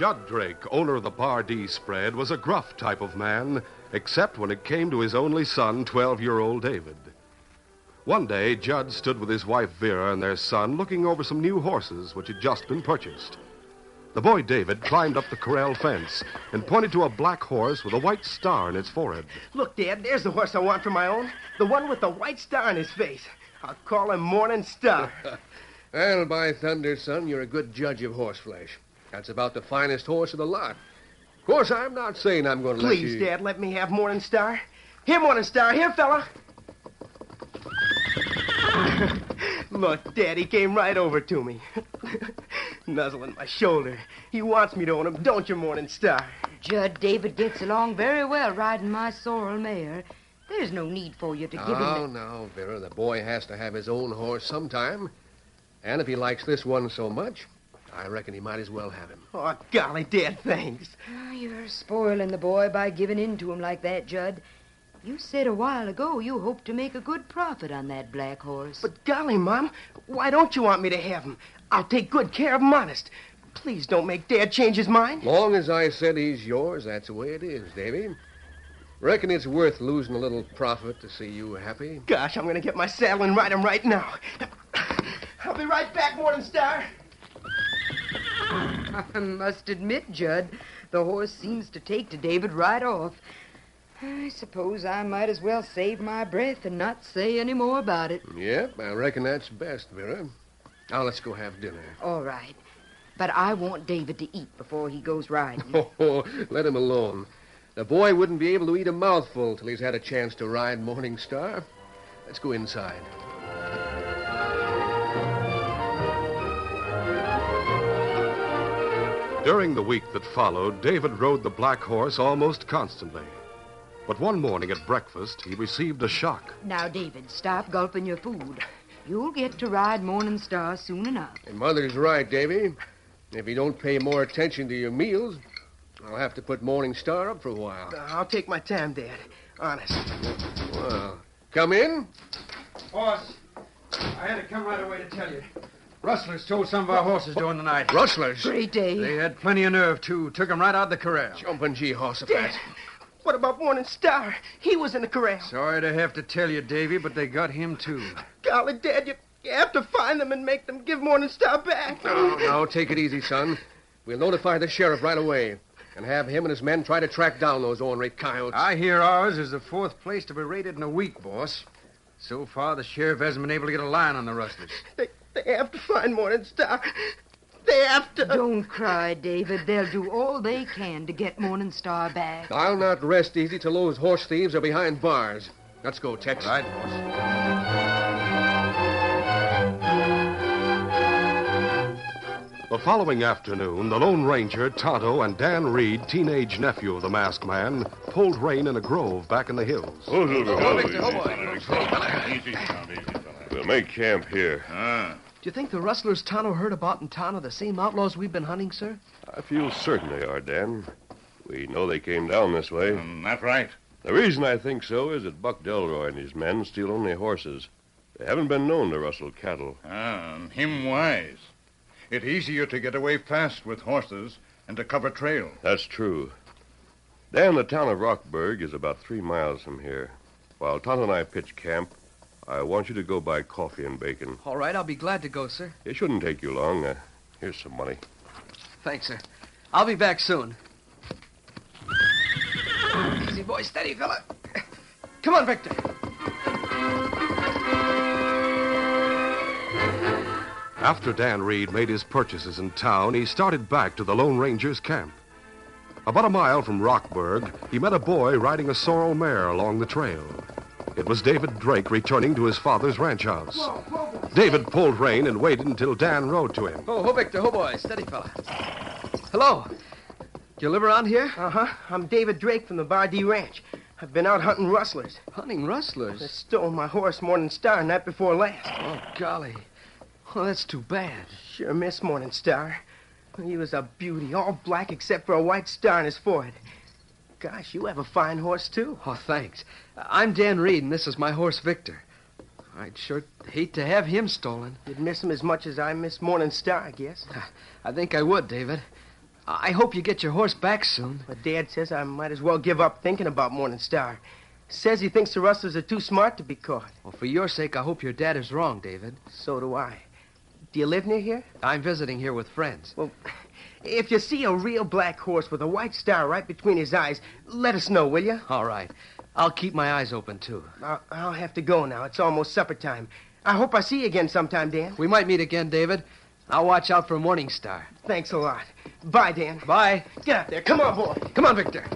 Judd Drake, owner of the Bar D spread, was a gruff type of man, except when it came to his only son, 12 year old David. One day, Judd stood with his wife Vera and their son looking over some new horses which had just been purchased. The boy David climbed up the corral fence and pointed to a black horse with a white star in its forehead. Look, Dad, there's the horse I want for my own. The one with the white star in his face. I'll call him Morning Star. Well, by thunder, son, you're a good judge of horseflesh. That's about the finest horse of the lot. Of course, I'm not saying I'm going to let you... Please, you... Dad, let me have Morning Star. Here, Morning Star. Here, fella. Look, Dad, he came right over to me. Nuzzling my shoulder. He wants me to own him, don't you, Morning Star? Judd David gets along very well riding my sorrel mare. There's no need for you to give No, him no, Vera. The boy has to have his own horse sometime. And if he likes this one so much, I reckon he might as well have him. Oh, golly, Dad, thanks. Ah, oh, you're spoiling the boy by giving in to him like that, Judd. You said a while ago you hoped to make a good profit on that black horse. But golly, Mom, why don't you want me to have him? I'll take good care of him, honest. Please don't make Dad change his mind. Long as I said he's yours, that's the way it is, Davy. Reckon it's worth losing a little profit to see you happy. Gosh, I'm gonna get my saddle and ride him right now. I'll be right back, Morning Star. I must admit, Judd, the horse seems to take to David right off. I suppose I might as well save my breath and not say any more about it. Yep, I reckon that's best, Vera. Now let's go have dinner. All right. But I want David to eat before he goes riding. Oh, let him alone. The boy wouldn't be able to eat a mouthful till he's had a chance to ride Morning Star. Let's go inside. During the week that followed, David rode the black horse almost constantly. But one morning at breakfast, he received a shock. Now, David, stop gulping your food. You'll get to ride Morning Star soon enough. And Mother's right, Davy. If you don't pay more attention to your meals, I'll have to put Morning Star up for a while. I'll take my time, Dad. Honest. Well, come in. Boss, I had to come right away to tell you. Rustlers stole some of our horses during the night. Rustlers. Great day. They had plenty of nerve, too. Took 'em right out of the corral. Jumping G horse Dad, what about Morning Star? He was in the corral. Sorry to have to tell you, Davy, but they got him, too. Golly, Dad, you, you have to find them and make them give Morning Star back. No, no, take it easy, son. We'll notify the sheriff right away and have him and his men try to track down those ornery coyotes. I hear ours is the fourth place to be raided in a week, boss. So far, the sheriff hasn't been able to get a line on the rustlers. They, they have to find Morning Star. They have to. Don't cry, David. They'll do all they can to get Morning Star back. I'll not rest easy till those horse thieves are behind bars. Let's go, Tex. Right, boss. The following afternoon, the Lone Ranger, Tonto, and Dan Reed, teenage nephew of the masked man, pulled rein in a grove back in the hills. Oh, Silver. Oh, Oh, We'll make camp here. Ah. Do you think the rustlers Tonto heard about in town are the same outlaws we've been hunting, sir? I feel certain they are, Dan. We know they came down this way. Mm, that's right. The reason I think so is that Buck Delroy and his men steal only horses. They haven't been known to rustle cattle. Ah, and him wise. It's easier to get away fast with horses and to cover trail. That's true. Dan, the town of Rockburg is about three miles from here. While Tonto and I pitch camp, I want you to go buy coffee and bacon. All right, I'll be glad to go, sir. It shouldn't take you long. Uh, here's some money. Thanks, sir. I'll be back soon. Easy, boy. Steady, fella. Come on, Victor. After Dan Reed made his purchases in town, he started back to the Lone Ranger's camp. About a mile from Rockburg, he met a boy riding a sorrel mare along the trail. It was David Drake returning to his father's ranch house. David pulled rein and waited until Dan rode to him. Oh, ho, Victor. Ho, boy. Steady, fella. Hello. Do you live around here? Uh-huh. I'm David Drake from the Bar D Ranch. I've been out hunting rustlers. Hunting rustlers? They stole my horse Morning Star night before last. Oh, golly. Well, that's too bad. Sure miss Morning Star. He was a beauty, all black except for a white star on his forehead. Gosh, you have a fine horse, too. Oh, thanks. I'm Dan Reed, and this is my horse, Victor. I'd sure hate to have him stolen. You'd miss him as much as I miss Morning Star, I guess. I think I would, David. I hope you get your horse back soon. But Dad says I might as well give up thinking about Morning Star. Says he thinks the rustlers are too smart to be caught. Well, for your sake, I hope your dad is wrong, David. So do I. Do you live near here? I'm visiting here with friends. Well, if you see a real black horse with a white star right between his eyes, let us know, will you? All right. I'll keep my eyes open, too. I'll, I'll have to go now. It's almost supper time. I hope I see you again sometime, Dan. We might meet again, David. I'll watch out for Morning Star. Thanks a lot. Bye, Dan. Bye. Get out there. Come on, boy. Come on, Victor.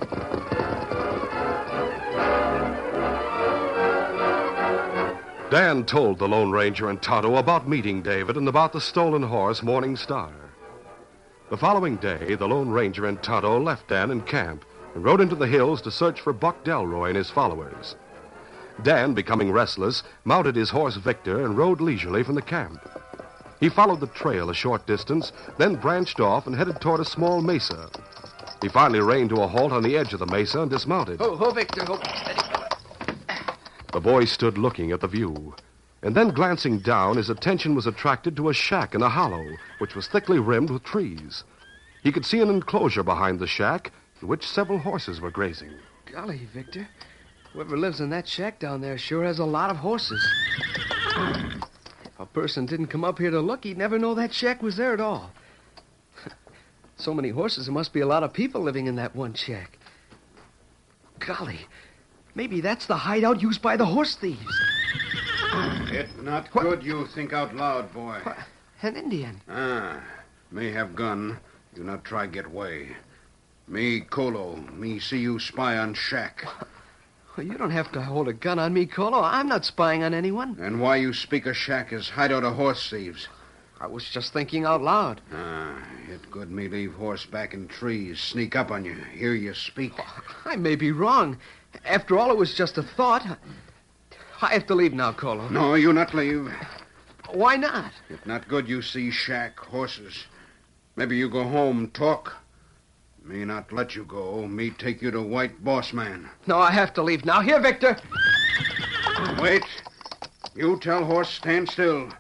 Dan told the Lone Ranger and Tonto about meeting David and about the stolen horse, Morning Star. The following day, the Lone Ranger and Tonto left Dan in camp and rode into the hills to search for Buck Delroy and his followers. Dan, becoming restless, mounted his horse Victor and rode leisurely from the camp. He followed the trail a short distance, then branched off and headed toward a small mesa. He finally reined to a halt on the edge of the mesa and dismounted. Ho, ho, Victor. Ho. The boy stood looking at the view. And then, glancing down, his attention was attracted to a shack in a hollow, which was thickly rimmed with trees. He could see an enclosure behind the shack, in which several horses were grazing. Golly, Victor. Whoever lives in that shack down there sure has a lot of horses. If a person didn't come up here to look, he'd never know that shack was there at all. so many horses, there must be a lot of people living in that one shack. Golly, maybe that's the hideout used by the horse thieves. It not good you think out loud, boy. An Indian. Ah, me have gun. You not try get way. Me Colo. Me see you spy on shack. Well, you don't have to hold a gun on me, Colo. I'm not spying on anyone. And why you speak of shack is hideout of horse thieves. I was just thinking out loud. Ah, it good me leave horse back in trees, sneak up on you, hear you speak. I may be wrong. After all, it was just a thought. I have to leave now, Colo. No, you not leave. Why not? If not good you see shack, horses. Maybe you go home, talk. Me not let you go. Me take you to white boss man. No, I have to leave now. Here, Victor. Wait. You tell horse stand still.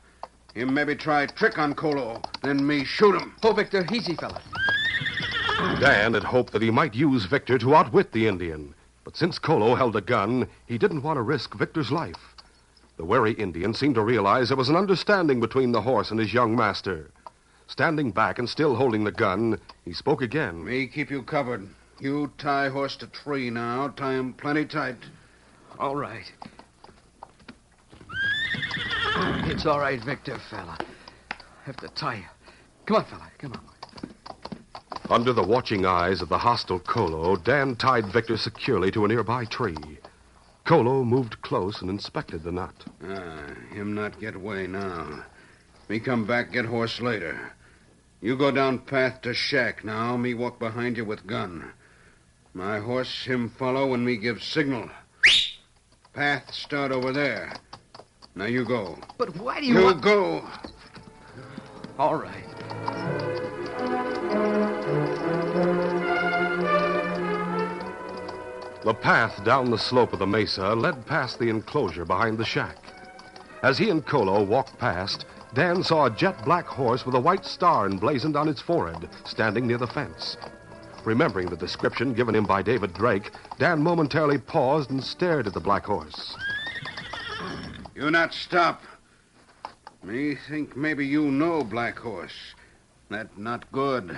Him maybe try trick on Colo. Then me shoot him. Oh, Victor, easy, fella. Dan had hoped that he might use Victor to outwit the Indian. But since Colo held a gun, he didn't want to risk Victor's life. The wary Indian seemed to realize there was an understanding between the horse and his young master. Standing back and still holding the gun, he spoke again. Me keep you covered. You tie horse to tree now. Tie him plenty tight. All right. It's all right, Victor, fella. I have to tie you. Come on, fella. Come on. Under the watching eyes of the hostile Colo, Dan tied Victor securely to a nearby tree. Colo moved close and inspected the knot. Ah, him not get away now. Me come back get horse later. You go down path to shack now. Me walk behind you with gun. My horse him follow when me give signal. Path start over there. Now you go. But why do you, You want... go. All right. The path down the slope of the mesa led past the enclosure behind the shack. As he and Colo walked past, Dan saw a jet black horse with a white star emblazoned on its forehead standing near the fence. Remembering the description given him by David Drake, Dan momentarily paused and stared at the black horse. You not stop. Me think maybe you know Black Horse. That not good.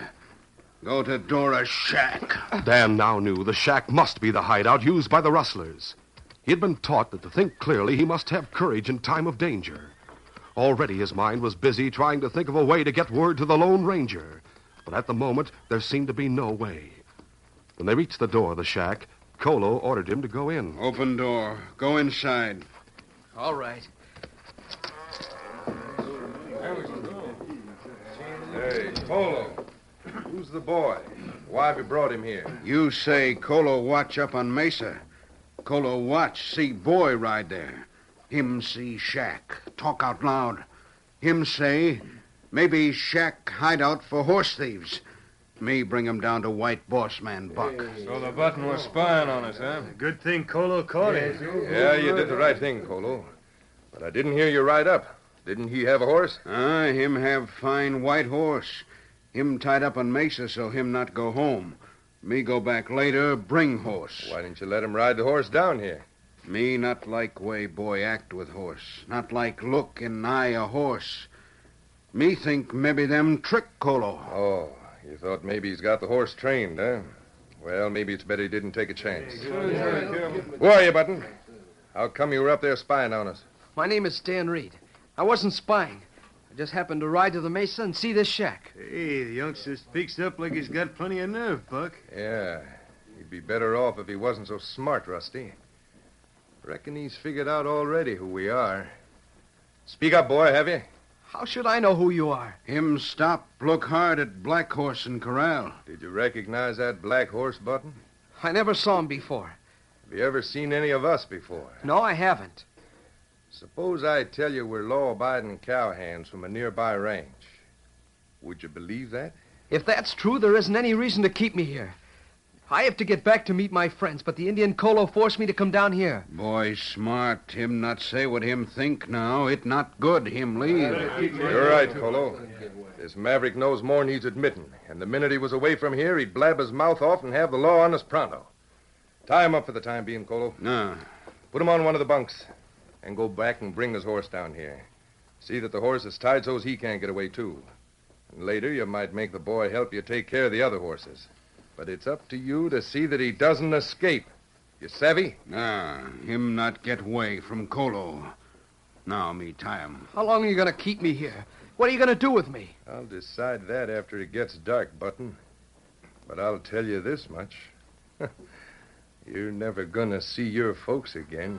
Go to Dora's shack. Dan now knew the shack must be the hideout used by the rustlers. He had been taught that to think clearly, he must have courage in time of danger. Already his mind was busy trying to think of a way to get word to the Lone Ranger. But at the moment, there seemed to be no way. When they reached the door of the shack, Colo ordered him to go in. Open door. Go inside. All right. Hey, Colo. Who's the boy? Why have you brought him here? You say Colo watch up on Mesa. Colo watch, see boy ride there. Him see shack. Talk out loud. Him say, maybe shack hideout for horse thieves. Me bring him down to white boss man Buck. So the button was spying on us, huh? Good thing Colo caught him. Yeah, you did the right thing, Colo. But I didn't hear you ride up. Didn't he have a horse? Ah, him have fine white horse. Him tied up on Mesa so him not go home. Me go back later, bring horse. Why didn't you let him ride the horse down here? Me not like way boy act with horse. Not like look and eye a horse. Me think maybe them trick Colo. Oh, you thought maybe he's got the horse trained, huh? Well, maybe it's better he didn't take a chance. Who are you, Button? How come you were up there spying on us? My name is Dan Reed. I wasn't spying. I just happened to ride to the mesa and see this shack. Hey, the youngster speaks up like he's got plenty of nerve, Buck. Yeah, he'd be better off if he wasn't so smart, Rusty. Reckon he's figured out already who we are. Speak up, boy, have you? How should I know who you are? Him stop, look hard at Black Horse and Corral. Did you recognize that black horse, Button? I never saw him before. Have you ever seen any of us before? No, I haven't. Suppose I tell you we're law-abiding cowhands from a nearby ranch. Would you believe that? If that's true, there isn't any reason to keep me here. I have to get back to meet my friends, but the Indian Colo forced me to come down here. Boy smart. Him not say what him think now. It not good him leave. You're right, Colo. This maverick knows more than he's admitting, and the minute he was away from here, he'd blab his mouth off and have the law on us pronto. Tie him up for the time being, Colo. No. Put him on one of the bunks, and go back and bring his horse down here. See that the horse is tied so as he can't get away, too. And later, you might make the boy help you take care of the other horses. But it's up to you to see that he doesn't escape. You savvy? Nah, him not get away from Colo. Now me tie him. How long are you going to keep me here? What are you going to do with me? I'll decide that after it gets dark, Button. But I'll tell you this much. You're never gonna see your folks again.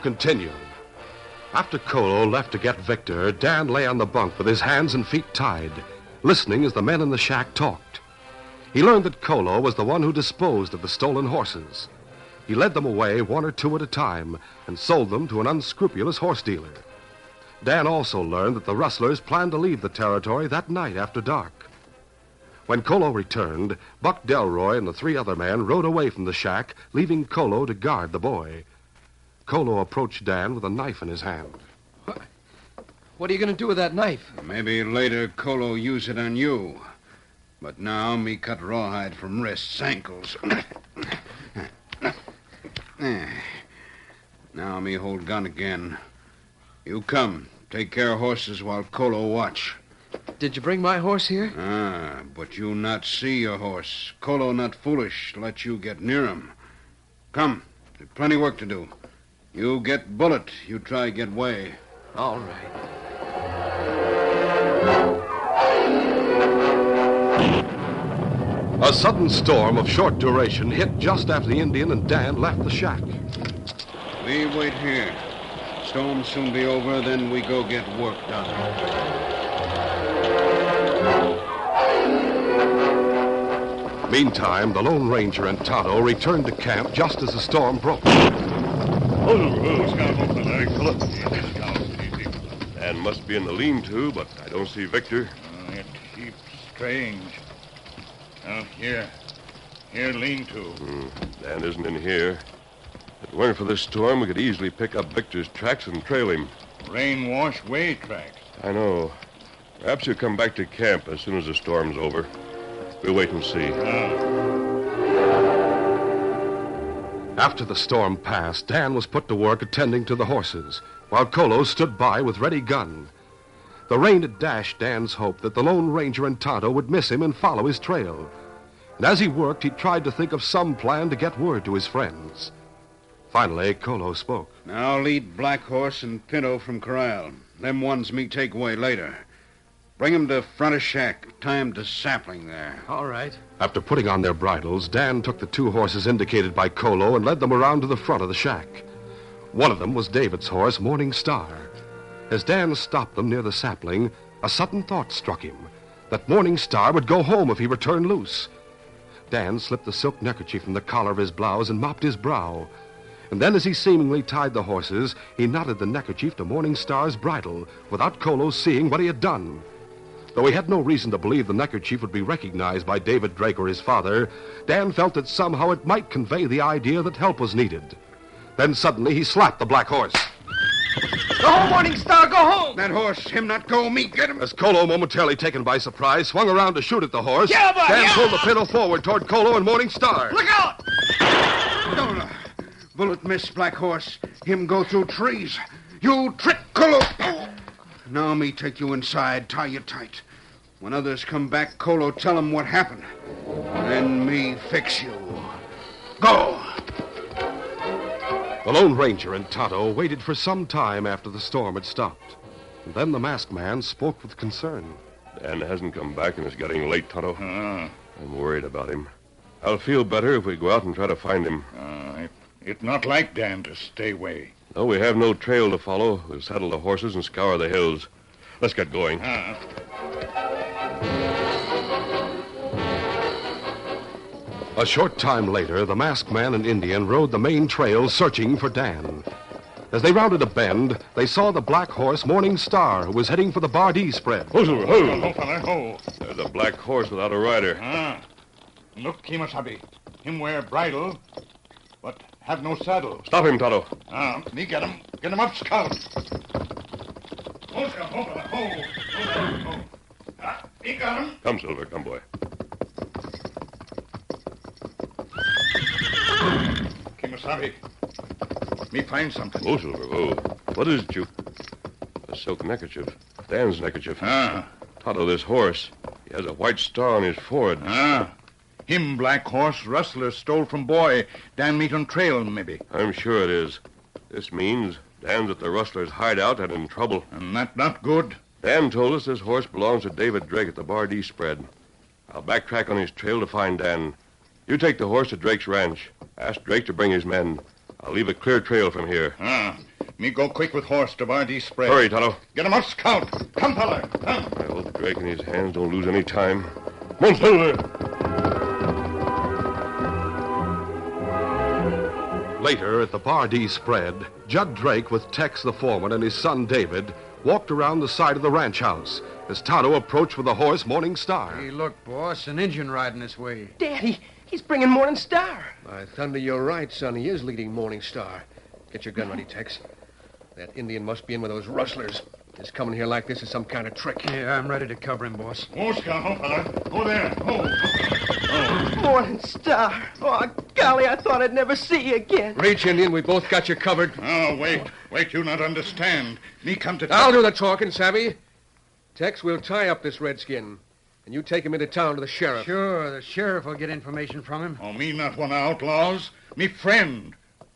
Continue. After Colo left to get Victor, Dan lay on the bunk with his hands and feet tied, listening as the men in the shack talked. He learned that Colo was the one who disposed of the stolen horses. He led them away one or two at a time and sold them to an unscrupulous horse dealer. Dan also learned that the rustlers planned to leave the territory that night after dark. When Colo returned, Buck Delroy and the three other men rode away from the shack, leaving Colo to guard the boy. Colo approached Dan with a knife in his hand. What what are you going to do with that knife? Maybe later Colo use it on you. But now me cut rawhide from wrists, ankles. Now me hold gun again. You come. Take care of horses while Colo watch. Did you bring my horse here? Ah, but you not see your horse. Colo not foolish let you get near him. Come. There's plenty work to do. You get bullet. You try get way. All right. A sudden storm of short duration hit just after the Indian and Dan left the shack. We wait here. Storm soon be over, then we go get work done. Meantime, the Lone Ranger and Tonto returned to camp just as the storm broke. Dan must be in the lean-to, but I don't see Victor. Uh, it heaps strange. Now, here. Here, lean to. Hmm, Dan isn't in here. If it weren't for this storm, we could easily pick up Victor's tracks and trail him. Rain wash way tracks. I know. Perhaps he'll come back to camp as soon as the storm's over. We'll wait and see. After the storm passed, Dan was put to work attending to the horses, while Colo stood by with ready gun. The rain had dashed Dan's hope that the Lone Ranger and Tonto would miss him and follow his trail. And as he worked, he tried to think of some plan to get word to his friends. Finally, Colo spoke. Now lead Black Horse and Pinto from corral. Them ones me take away later. Bring 'em to front of shack. Time to sapling there. All right. After putting on their bridles, Dan took the two horses indicated by Colo and led them around to the front of the shack. One of them was David's horse, Morning Star. As Dan stopped them near the sapling, a sudden thought struck him that Morning Star would go home if he returned loose. Dan slipped the silk neckerchief from the collar of his blouse and mopped his brow. And then, as he seemingly tied the horses, he knotted the neckerchief to Morning Star's bridle without Colo seeing what he had done. Though he had no reason to believe the neckerchief would be recognized by David Drake or his father, Dan felt that somehow it might convey the idea that help was needed. Then suddenly he slapped the black horse. Go home, Morning Star, go home! That horse, him not go, me get him. As Colo, momentarily taken by surprise, swung around to shoot at the horse, Yeah, boy, Dan yeah. pulled the pinto forward toward Colo and Morning Star. Look out! Don't, uh, bullet miss, Black Horse. Him go through trees. You trick, Colo. Now me take you inside, tie you tight. When others come back, Colo tell 'em what happened. Then me fix you. Go. The Lone Ranger and Tonto waited for some time after the storm had stopped. And then the masked man spoke with concern. Dan hasn't come back and it's getting late, Tonto. Ah, I'm worried about him. I'll feel better if we go out and try to find him. ah, it, it not like Dan to stay away. No, we have no trail to follow. We'll saddle the horses and scour the hills. Let's get going. huh A short time later, the masked man and Indian rode the main trail searching for Dan. As they rounded a bend, they saw the black horse Morning Star, who was heading for the Bar D spread. Ho, ho, ho. Ho, fella, ho. There's a black horse without a rider. Ah. Look, Kemo Sabe. Him wear bridle, but have no saddle. Stop him, Tonto. Ah, me get him. Get him up, scout. Ho, scout, ho, fella, ho. Ho, fella, ho. Ah, me got him. Come, Silver, come, boy. Kemo Sabe. Me find something. Oh, Silver, oh. What is it, you? A silk neckerchief. Dan's neckerchief. Ah. Tonto, this horse. He has a white star on his forehead. Ah. Him black horse rustler stole from boy. Dan meet on trail, maybe. I'm sure it is. This means Dan's at the rustler's hideout and in trouble. And that not good. Dan told us this horse belongs to David Drake at the Bar D spread. I'll backtrack on his trail to find Dan. You take the horse to Drake's ranch. Ask Drake to bring his men. I'll leave a clear trail from here. Ah. Me go quick with horse to Bar D spread. Hurry, Tonto. Get him up, scout. Come, fella. Come. I hope Drake and his hands don't lose any time. Come Later, at the Bar D spread, Judd Drake, with Tex the foreman and his son David, walked around the side of the ranch house as Tonto approached with the horse Morning Star. Hey, look, boss, an Indian riding this way. Daddy, he's bringing Morning Star. By thunder, you're right, son. He is leading Morning Star. Get your gun ready, Tex. That Indian must be in with those rustlers. His coming here like this is some kind of trick. Yeah, I'm ready to cover him, boss. Ho, scout, oh, ho, fella. Go there. Ho. Morning Star. Oh, golly, I thought I'd never see you again. Reach, Indian. We both got you covered. Oh, wait. Wait, you not understand. Me come to... I'll do the talking, Savvy. Tex, we'll tie up this redskin. And you take him into town to the sheriff. Sure, the sheriff will get information from him. Oh, me not one of outlaws. Me friend.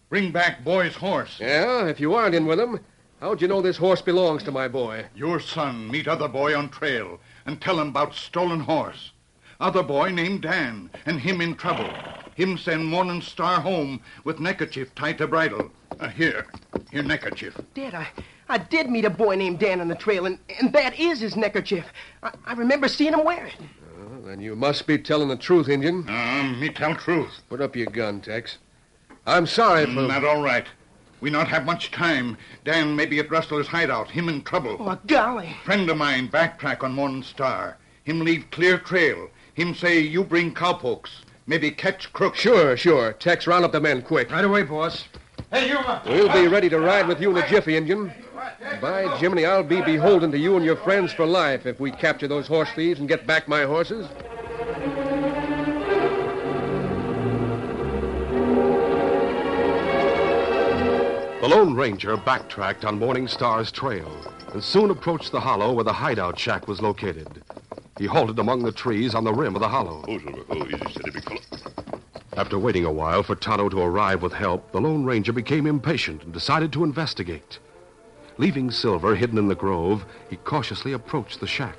Bring back boy's horse. Yeah, if you aren't in with him, how'd you know this horse belongs to my boy? Your son meet other boy on trail and tell him about stolen horse. Other boy named Dan, and him in trouble. Him send Morning Star home with neckerchief tied to bridle. Uh, here, here neckerchief. Dad, I, I did meet a boy named Dan on the trail, and, and that is his neckerchief. I, I remember seeing him wear it. Well, then you must be telling the truth, Indian. Um, me tell truth. Put up your gun, Tex. I'm sorry for... Not all right. We not have much time. Dan may be at Rustler's hideout. Him in trouble. Oh, golly. Friend of mine backtrack on Morning Star. Him leave clear trail. Him say you bring cowpokes. Maybe catch crooks. Sure, sure. Tex, round up the men quick. Right away, boss. Hey, you... Uh, We'll be ready to ride with you in a jiffy, Indian. By Jiminy, I'll be beholden to you and your friends for life if we capture those horse thieves and get back my horses. The Lone Ranger backtracked on Morning Star's trail and soon approached the hollow where the hideout shack was located. He halted among the trees on the rim of the hollow. Oh, Silver. Oh, easy, steady, big fellow. After waiting a while for Tonto to arrive with help, the Lone Ranger became impatient and decided to investigate. Leaving Silver hidden in the grove, he cautiously approached the shack.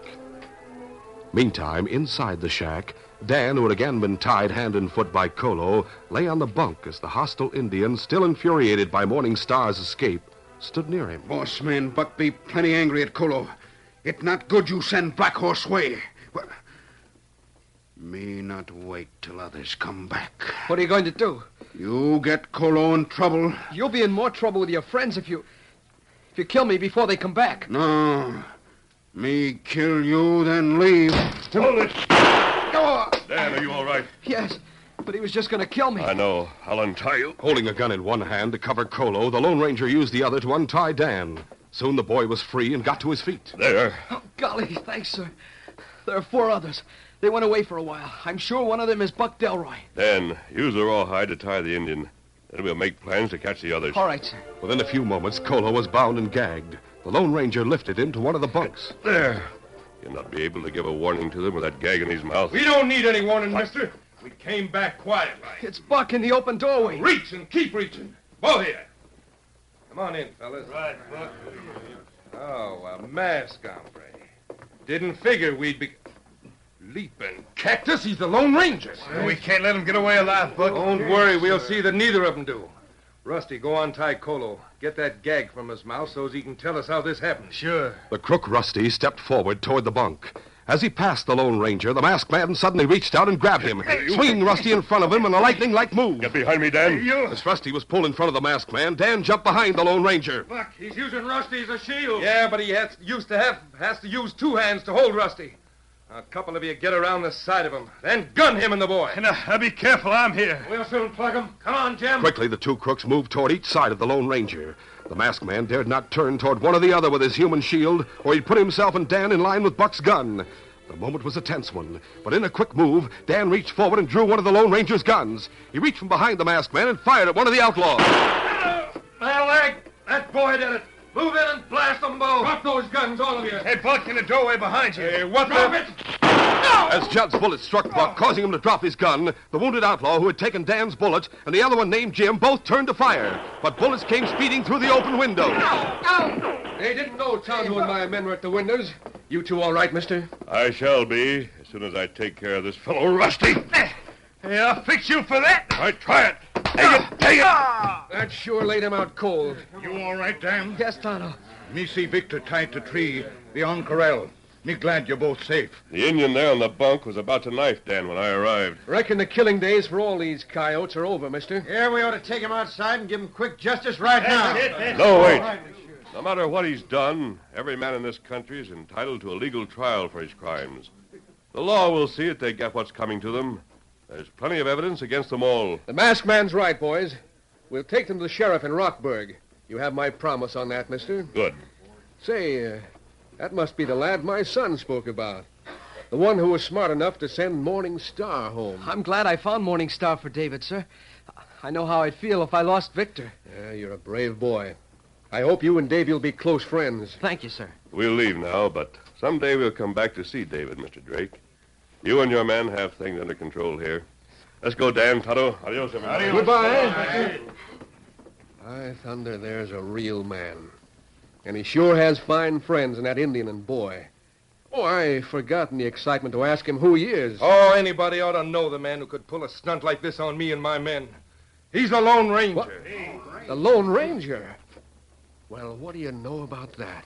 Meantime, inside the shack, Dan, who had again been tied hand and foot by Colo, lay on the bunk as the hostile Indian, still infuriated by Morning Star's escape, stood near him. Boss man, Buck be plenty angry at Colo. It not good you send Black Horse way. Well, me not wait till others come back. What are you going to do? You get Colo in trouble. You'll be in more trouble with your friends if you. if you kill me before they come back. No. Me kill you, then leave. Hold it. Oh, Dan, are you all right? yes, but he was just going to kill me. I know. I'll untie you. Holding a gun in one hand to cover Colo, the Lone Ranger used the other to untie Dan. Soon the boy was free and got to his feet. There. Oh, golly, thanks, sir. There are four others. They went away for a while. I'm sure one of them is Buck Delroy. Dan, use the rawhide to tie the Indian. Then we'll make plans to catch the others. All right, sir. Within a few moments, Colo was bound and gagged. The Lone Ranger lifted him to one of the bunks. There. You'll not be able to give a warning to them with that gag in his mouth. We don't need any warning, mister. We came back quietly. It's Buck in the open doorway. Reach and keep reaching. Both of you. Come on in, fellas. Right, Buck. Oh, a mask, hombre. Didn't figure we'd be... Leaping cactus, he's the Lone Ranger. We can't let him get away alive, Buck. Don't worry, we'll see that neither of them do. Rusty, go untie Colo. Get that gag from his mouth so as he can tell us how this happened. Sure. The crook Rusty stepped forward toward the bunk. As he passed the Lone Ranger, the masked man suddenly reached out and grabbed him, swinging Rusty in front of him in a lightning-like move. Get behind me, Dan. As Rusty was pulled in front of the masked man, Dan jumped behind the Lone Ranger. Buck, he's using Rusty as a shield. Yeah, but he has used to have has to use two hands to hold Rusty. Now, a couple of you get around the side of him, then gun him and the boy. Now, uh, be careful, I'm here. We'll soon plug him. Come on, Jim. Quickly, the two crooks moved toward each side of the Lone Ranger. The masked man dared not turn toward one or the other with his human shield, or he'd put himself and Dan in line with Buck's gun. The moment was a tense one, but in a quick move, Dan reached forward and drew one of the Lone Ranger's guns. He reached from behind the masked man and fired at one of the outlaws. My leg! That boy did it! Move in and blast them both! Drop those guns, all of you! Hey, Buck, in the doorway behind you. Hey, what Drop the... it! As Judd's bullet struck Buck, oh. causing him to drop his gun, the wounded outlaw who had taken Dan's bullet and the other one named Jim both turned to fire. But bullets came speeding through the open window. They didn't know Tonto and my men were at the windows. You two all right, mister? I shall be as soon as I take care of this fellow Rusty. Eh, hey, I'll fix you for that. All right, try it. Take it, take it. That sure laid him out cold. You all right, Dan? Yes, Tonto. Me see Victor tied to tree beyond corral. Me glad you're both safe. The Indian there on the bunk was about to knife Dan when I arrived. Reckon the killing days for all these coyotes are over, mister. Yeah, we ought to take him outside and give him quick justice right now. No, wait. No matter what he's done, every man in this country is entitled to a legal trial for his crimes. The law will see that they get what's coming to them. There's plenty of evidence against them all. The masked man's right, boys. We'll take them to the sheriff in Rockburg. You have my promise on that, mister. Good. Say, uh, that must be the lad my son spoke about. The one who was smart enough to send Morning Star home. I'm glad I found Morning Star for David, sir. I know how I'd feel if I lost Victor. Yeah, you're a brave boy. I hope you and Davy will be close friends. Thank you, sir. We'll leave now, but someday we'll come back to see David, Mr. Drake. You and your men have things under control here. Let's go, Dan, Tonto. Adios, everybody. Goodbye. By thunder, there's a real man. And he sure has fine friends in that Indian and boy. Oh, I forgot in the excitement to ask him who he is. Oh, anybody ought to know the man who could pull a stunt like this on me and my men. He's the Lone Ranger. What? The Lone Ranger. Well, what do you know about that?